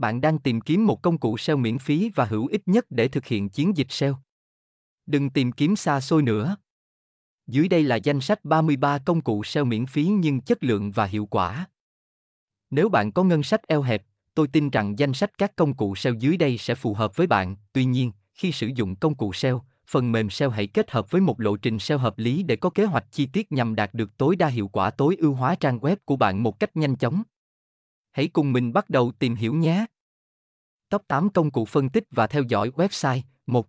Bạn đang tìm kiếm một công cụ SEO miễn phí và hữu ích nhất để thực hiện chiến dịch SEO. Đừng tìm kiếm xa xôi nữa. Dưới đây là danh sách 33 công cụ SEO miễn phí nhưng chất lượng và hiệu quả. Nếu bạn có ngân sách eo hẹp, tôi tin rằng danh sách các công cụ SEO dưới đây sẽ phù hợp với bạn. Tuy nhiên, khi sử dụng công cụ SEO, phần mềm SEO hãy kết hợp với một lộ trình SEO hợp lý để có kế hoạch chi tiết nhằm đạt được tối đa hiệu quả tối ưu hóa trang web của bạn một cách nhanh chóng. Hãy cùng mình bắt đầu tìm hiểu nhé. Top 8 công cụ phân tích và theo dõi website 1.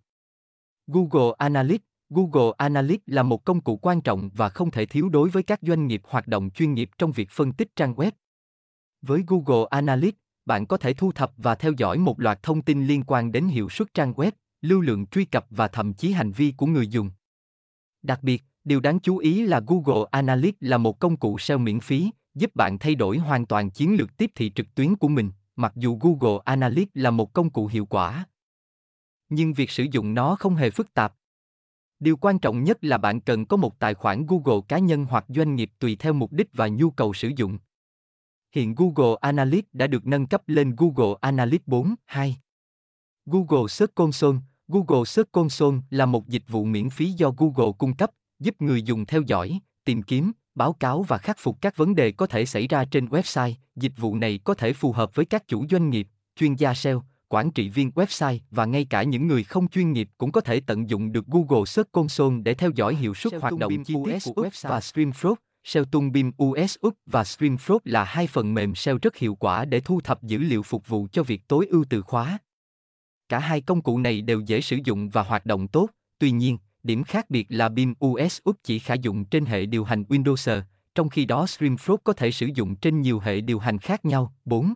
Google Analytics Google Analytics là một công cụ quan trọng và không thể thiếu đối với các doanh nghiệp hoạt động chuyên nghiệp trong việc phân tích trang web. Với Google Analytics, bạn có thể thu thập và theo dõi một loạt thông tin liên quan đến hiệu suất trang web, lưu lượng truy cập và thậm chí hành vi của người dùng. Đặc biệt, điều đáng chú ý là Google Analytics là một công cụ SEO miễn phí, giúp bạn thay đổi hoàn toàn chiến lược tiếp thị trực tuyến của mình, mặc dù Google Analytics là một công cụ hiệu quả. Nhưng việc sử dụng nó không hề phức tạp. Điều quan trọng nhất là bạn cần có một tài khoản Google cá nhân hoặc doanh nghiệp tùy theo mục đích và nhu cầu sử dụng. Hiện Google Analytics đã được nâng cấp lên Google Analytics 4.2. Google Search Console Google Search Console là một dịch vụ miễn phí do Google cung cấp, giúp người dùng theo dõi, tìm kiếm, báo cáo và khắc phục các vấn đề có thể xảy ra trên website. Dịch vụ này có thể phù hợp với các chủ doanh nghiệp, chuyên gia SEO, quản trị viên website và ngay cả những người không chuyên nghiệp cũng có thể tận dụng được Google Search Console để theo dõi hiệu suất hoạt động chi tiết của website và StreamFlow. SEO tung BIM US UP và StreamFlow là hai phần mềm SEO rất hiệu quả để thu thập dữ liệu phục vụ cho việc tối ưu từ khóa. Cả hai công cụ này đều dễ sử dụng và hoạt động tốt, tuy nhiên, điểm khác biệt là BIM US UP chỉ khả dụng trên hệ điều hành Windows, trong khi đó StreamFlow có thể sử dụng trên nhiều hệ điều hành khác nhau. 4.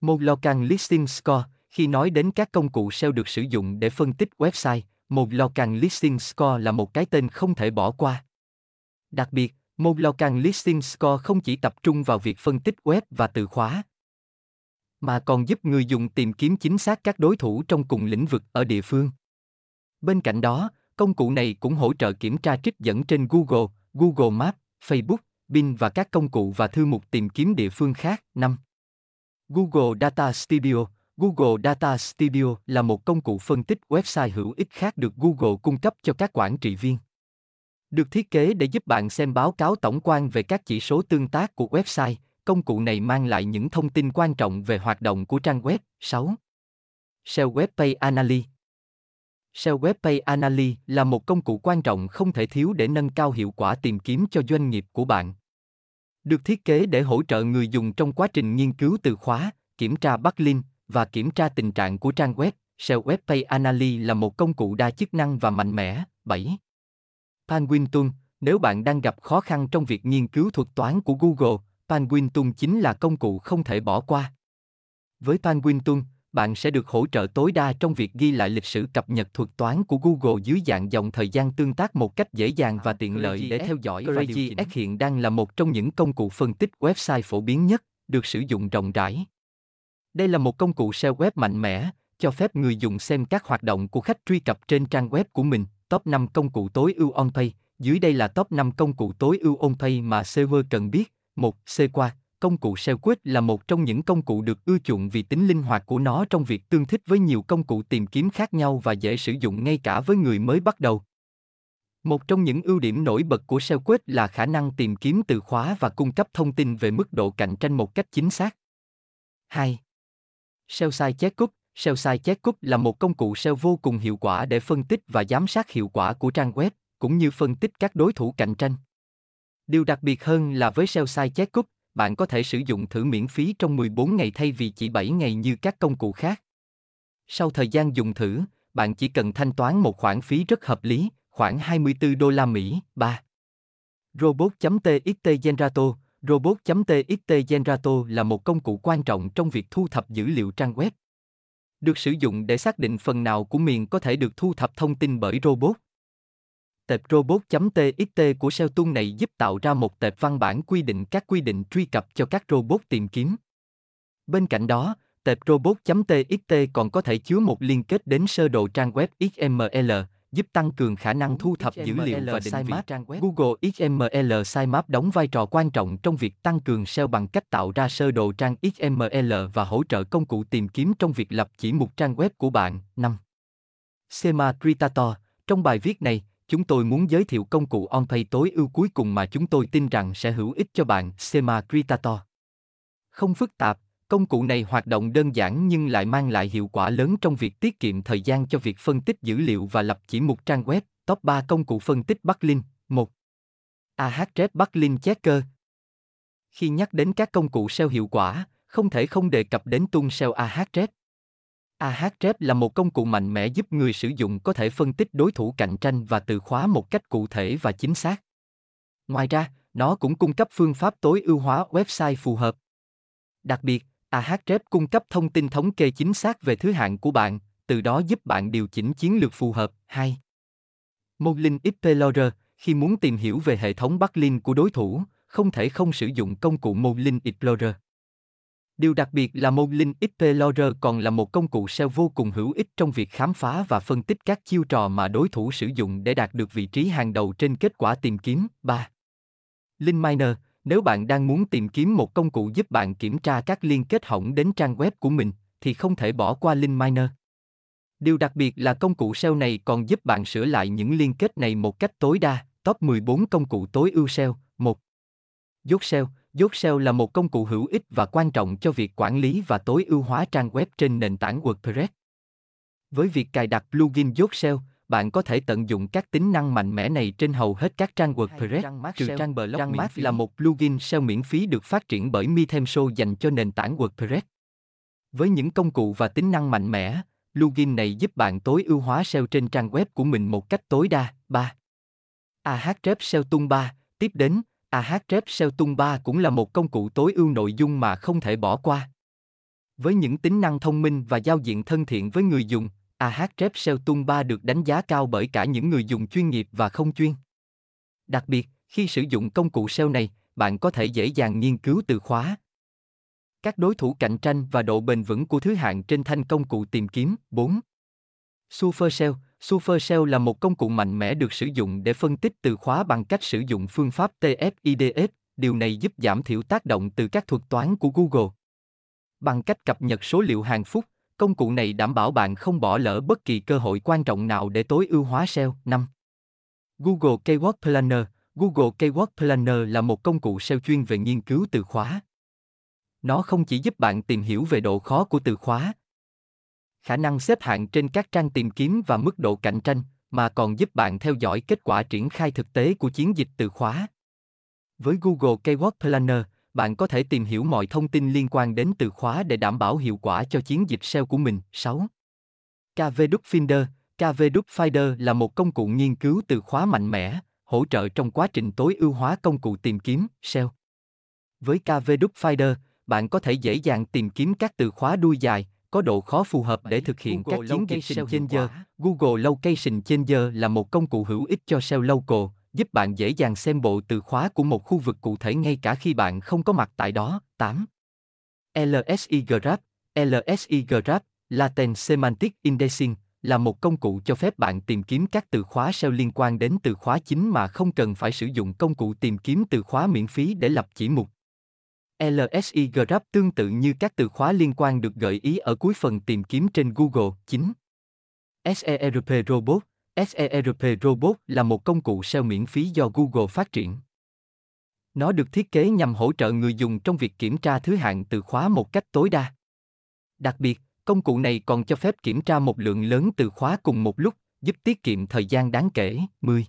Một Local Listing Score Khi nói đến các công cụ SEO được sử dụng để phân tích website, một Local Listing Score là một cái tên không thể bỏ qua. Đặc biệt, một Local Listing Score không chỉ tập trung vào việc phân tích web và từ khóa, mà còn giúp người dùng tìm kiếm chính xác các đối thủ trong cùng lĩnh vực ở địa phương. Bên cạnh đó, công cụ này cũng hỗ trợ kiểm tra trích dẫn trên Google, Google Maps, Facebook, Bing và các công cụ và thư mục tìm kiếm địa phương khác. 5. Google Data Studio Google Data Studio là một công cụ phân tích website hữu ích khác được Google cung cấp cho các quản trị viên. Được thiết kế để giúp bạn xem báo cáo tổng quan về các chỉ số tương tác của website, công cụ này mang lại những thông tin quan trọng về hoạt động của trang web. 6. SEO Web Page Analysis SEO Web Page là một công cụ quan trọng không thể thiếu để nâng cao hiệu quả tìm kiếm cho doanh nghiệp của bạn. Được thiết kế để hỗ trợ người dùng trong quá trình nghiên cứu từ khóa, kiểm tra backlink và kiểm tra tình trạng của trang web, SEO Web Page là một công cụ đa chức năng và mạnh mẽ. 7. Penguin Tool, nếu bạn đang gặp khó khăn trong việc nghiên cứu thuật toán của Google, Penguin Tool chính là công cụ không thể bỏ qua. Với Penguin Tool, bạn sẽ được hỗ trợ tối đa trong việc ghi lại lịch sử cập nhật thuật toán của Google dưới dạng dòng thời gian tương tác một cách dễ dàng và tiện lợi để theo dõi và điều chỉnh. hiện đang là một trong những công cụ phân tích website phổ biến nhất, được sử dụng rộng rãi. Đây là một công cụ SEO web mạnh mẽ, cho phép người dùng xem các hoạt động của khách truy cập trên trang web của mình. Top 5 công cụ tối ưu OnPage. Dưới đây là top 5 công cụ tối ưu OnPage mà server cần biết. 1. Sequoia Công cụ SEOQuest là một trong những công cụ được ưa chuộng vì tính linh hoạt của nó trong việc tương thích với nhiều công cụ tìm kiếm khác nhau và dễ sử dụng ngay cả với người mới bắt đầu. Một trong những ưu điểm nổi bật của SEOQuest là khả năng tìm kiếm từ khóa và cung cấp thông tin về mức độ cạnh tranh một cách chính xác. 2. SEO Site Checkup SEO Site Checkup là một công cụ SEO vô cùng hiệu quả để phân tích và giám sát hiệu quả của trang web, cũng như phân tích các đối thủ cạnh tranh. Điều đặc biệt hơn là với SEO Site Checkup, bạn có thể sử dụng thử miễn phí trong 14 ngày thay vì chỉ 7 ngày như các công cụ khác. Sau thời gian dùng thử, bạn chỉ cần thanh toán một khoản phí rất hợp lý, khoảng 24 đô la Mỹ. 3. Robot.txt Generator Robot.txt Generator là một công cụ quan trọng trong việc thu thập dữ liệu trang web. Được sử dụng để xác định phần nào của miền có thể được thu thập thông tin bởi robot. Tệp robot.txt của SEO này giúp tạo ra một tệp văn bản quy định các quy định truy cập cho các robot tìm kiếm. Bên cạnh đó, tệp robot.txt còn có thể chứa một liên kết đến sơ đồ trang web XML, giúp tăng cường khả năng thu thập dữ liệu và định vị trang web. Google XML Sitemap đóng vai trò quan trọng trong việc tăng cường SEO bằng cách tạo ra sơ đồ trang XML và hỗ trợ công cụ tìm kiếm trong việc lập chỉ mục trang web của bạn. 5. Sema Tritator Trong bài viết này, chúng tôi muốn giới thiệu công cụ OnPay tối ưu cuối cùng mà chúng tôi tin rằng sẽ hữu ích cho bạn, Sema Tritator. Không phức tạp, Công cụ này hoạt động đơn giản nhưng lại mang lại hiệu quả lớn trong việc tiết kiệm thời gian cho việc phân tích dữ liệu và lập chỉ mục trang web. Top 3 công cụ phân tích Backlink 1. Ahrefs Backlink Checker Khi nhắc đến các công cụ SEO hiệu quả, không thể không đề cập đến tung SEO Ahrefs. Ahrefs là một công cụ mạnh mẽ giúp người sử dụng có thể phân tích đối thủ cạnh tranh và từ khóa một cách cụ thể và chính xác. Ngoài ra, nó cũng cung cấp phương pháp tối ưu hóa website phù hợp. Đặc biệt, Ahrefs cung cấp thông tin thống kê chính xác về thứ hạng của bạn, từ đó giúp bạn điều chỉnh chiến lược phù hợp. 2. Moblin Explorer, khi muốn tìm hiểu về hệ thống backlink của đối thủ, không thể không sử dụng công cụ Moblin Explorer. Điều đặc biệt là Moblin Explorer còn là một công cụ SEO vô cùng hữu ích trong việc khám phá và phân tích các chiêu trò mà đối thủ sử dụng để đạt được vị trí hàng đầu trên kết quả tìm kiếm. 3. Link Miner, nếu bạn đang muốn tìm kiếm một công cụ giúp bạn kiểm tra các liên kết hỏng đến trang web của mình, thì không thể bỏ qua Link Miner. Điều đặc biệt là công cụ SEO này còn giúp bạn sửa lại những liên kết này một cách tối đa. Top 14 công cụ tối ưu SEO 1. Dốt SEO SEO là một công cụ hữu ích và quan trọng cho việc quản lý và tối ưu hóa trang web trên nền tảng WordPress. Với việc cài đặt plugin SEO, bạn có thể tận dụng các tính năng mạnh mẽ này trên hầu hết các trang WordPress, trừ trang blog trang mát là một plugin SEO miễn phí được phát triển bởi Mitemso dành cho nền tảng WordPress. Với những công cụ và tính năng mạnh mẽ, plugin này giúp bạn tối ưu hóa SEO trên trang web của mình một cách tối đa. 3. Ahrefs SEO Tung 3, tiếp đến, Ahrefs SEO Tung 3 cũng là một công cụ tối ưu nội dung mà không thể bỏ qua. Với những tính năng thông minh và giao diện thân thiện với người dùng, Ahrefs SEO Tung 3 được đánh giá cao bởi cả những người dùng chuyên nghiệp và không chuyên. Đặc biệt, khi sử dụng công cụ SEO này, bạn có thể dễ dàng nghiên cứu từ khóa, các đối thủ cạnh tranh và độ bền vững của thứ hạng trên thanh công cụ tìm kiếm. 4. SuperSEO Supercell là một công cụ mạnh mẽ được sử dụng để phân tích từ khóa bằng cách sử dụng phương pháp TF-IDF. Điều này giúp giảm thiểu tác động từ các thuật toán của Google. Bằng cách cập nhật số liệu hàng phút, Công cụ này đảm bảo bạn không bỏ lỡ bất kỳ cơ hội quan trọng nào để tối ưu hóa SEO. 5. Google Keyword Planner Google Keyword Planner là một công cụ SEO chuyên về nghiên cứu từ khóa. Nó không chỉ giúp bạn tìm hiểu về độ khó của từ khóa, khả năng xếp hạng trên các trang tìm kiếm và mức độ cạnh tranh, mà còn giúp bạn theo dõi kết quả triển khai thực tế của chiến dịch từ khóa. Với Google Keyword Planner, bạn có thể tìm hiểu mọi thông tin liên quan đến từ khóa để đảm bảo hiệu quả cho chiến dịch SEO của mình. 6. KVDuck Finder Finder là một công cụ nghiên cứu từ khóa mạnh mẽ, hỗ trợ trong quá trình tối ưu hóa công cụ tìm kiếm SEO. Với KVDuck Finder, bạn có thể dễ dàng tìm kiếm các từ khóa đuôi dài, có độ khó phù hợp để thực hiện Google các chiến dịch SEO Changer. Google Location Changer là một công cụ hữu ích cho SEO local, giúp bạn dễ dàng xem bộ từ khóa của một khu vực cụ thể ngay cả khi bạn không có mặt tại đó. 8. LSI Graph LSI Graph, Latent Semantic Indexing, là một công cụ cho phép bạn tìm kiếm các từ khóa SEO liên quan đến từ khóa chính mà không cần phải sử dụng công cụ tìm kiếm từ khóa miễn phí để lập chỉ mục. LSI grab tương tự như các từ khóa liên quan được gợi ý ở cuối phần tìm kiếm trên Google. 9. SERP Robot SERP Robot là một công cụ SEO miễn phí do Google phát triển. Nó được thiết kế nhằm hỗ trợ người dùng trong việc kiểm tra thứ hạng từ khóa một cách tối đa. Đặc biệt, công cụ này còn cho phép kiểm tra một lượng lớn từ khóa cùng một lúc, giúp tiết kiệm thời gian đáng kể. 10.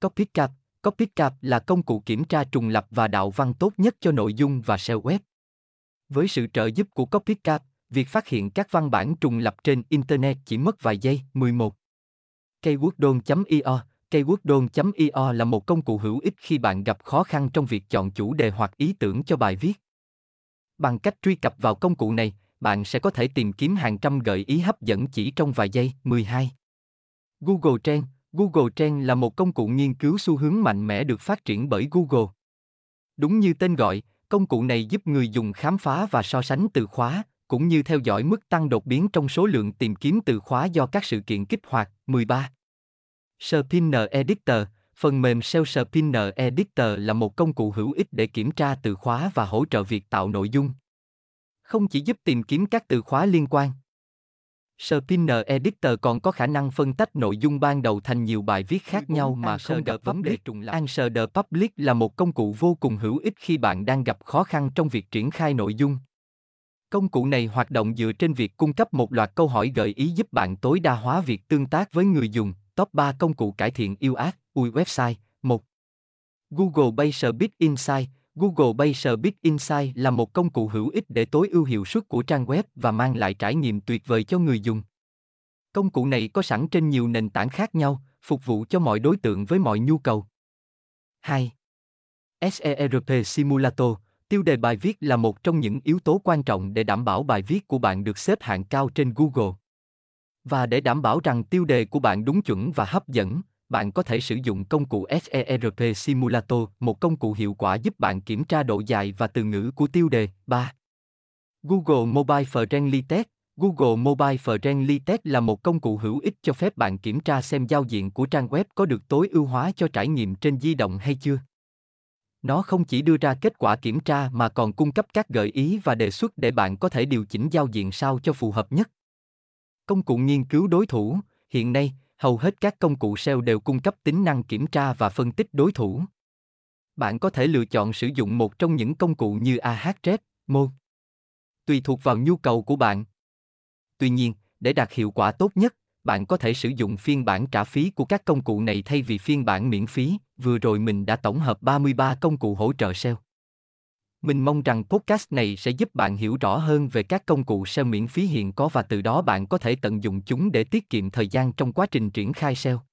Copycat CopyCap là công cụ kiểm tra trùng lập và đạo văn tốt nhất cho nội dung và SEO web. Với sự trợ giúp của CopyCap, việc phát hiện các văn bản trùng lập trên Internet chỉ mất vài giây. 11. Keywordon.io Keywordon.io là một công cụ hữu ích khi bạn gặp khó khăn trong việc chọn chủ đề hoặc ý tưởng cho bài viết. Bằng cách truy cập vào công cụ này, bạn sẽ có thể tìm kiếm hàng trăm gợi ý hấp dẫn chỉ trong vài giây. 12. Google Trends Google Trend là một công cụ nghiên cứu xu hướng mạnh mẽ được phát triển bởi Google. Đúng như tên gọi, công cụ này giúp người dùng khám phá và so sánh từ khóa, cũng như theo dõi mức tăng đột biến trong số lượng tìm kiếm từ khóa do các sự kiện kích hoạt. 13. Spinner Editor Phần mềm SEO Spinner Editor là một công cụ hữu ích để kiểm tra từ khóa và hỗ trợ việc tạo nội dung. Không chỉ giúp tìm kiếm các từ khóa liên quan. Spinner Editor còn có khả năng phân tách nội dung ban đầu thành nhiều bài viết khác nhau mà không gặp vấn đề trùng lặp. Answer the Public là một công cụ vô cùng hữu ích khi bạn đang gặp khó khăn trong việc triển khai nội dung. Công cụ này hoạt động dựa trên việc cung cấp một loạt câu hỏi gợi ý giúp bạn tối đa hóa việc tương tác với người dùng. Top 3 công cụ cải thiện yêu ác, UI website. 1. Google Basic Bit Insight Google Baser Big Insight là một công cụ hữu ích để tối ưu hiệu suất của trang web và mang lại trải nghiệm tuyệt vời cho người dùng. Công cụ này có sẵn trên nhiều nền tảng khác nhau, phục vụ cho mọi đối tượng với mọi nhu cầu. 2. SERP Simulator Tiêu đề bài viết là một trong những yếu tố quan trọng để đảm bảo bài viết của bạn được xếp hạng cao trên Google. Và để đảm bảo rằng tiêu đề của bạn đúng chuẩn và hấp dẫn, bạn có thể sử dụng công cụ SERP Simulator, một công cụ hiệu quả giúp bạn kiểm tra độ dài và từ ngữ của tiêu đề. 3. Google Mobile Friendly Test Google Mobile Friendly Test là một công cụ hữu ích cho phép bạn kiểm tra xem giao diện của trang web có được tối ưu hóa cho trải nghiệm trên di động hay chưa. Nó không chỉ đưa ra kết quả kiểm tra mà còn cung cấp các gợi ý và đề xuất để bạn có thể điều chỉnh giao diện sao cho phù hợp nhất. Công cụ nghiên cứu đối thủ, hiện nay, hầu hết các công cụ SEO đều cung cấp tính năng kiểm tra và phân tích đối thủ. Bạn có thể lựa chọn sử dụng một trong những công cụ như Ahrefs, Mo. Tùy thuộc vào nhu cầu của bạn. Tuy nhiên, để đạt hiệu quả tốt nhất, bạn có thể sử dụng phiên bản trả phí của các công cụ này thay vì phiên bản miễn phí. Vừa rồi mình đã tổng hợp 33 công cụ hỗ trợ SEO. Mình mong rằng podcast này sẽ giúp bạn hiểu rõ hơn về các công cụ SEO miễn phí hiện có và từ đó bạn có thể tận dụng chúng để tiết kiệm thời gian trong quá trình triển khai SEO.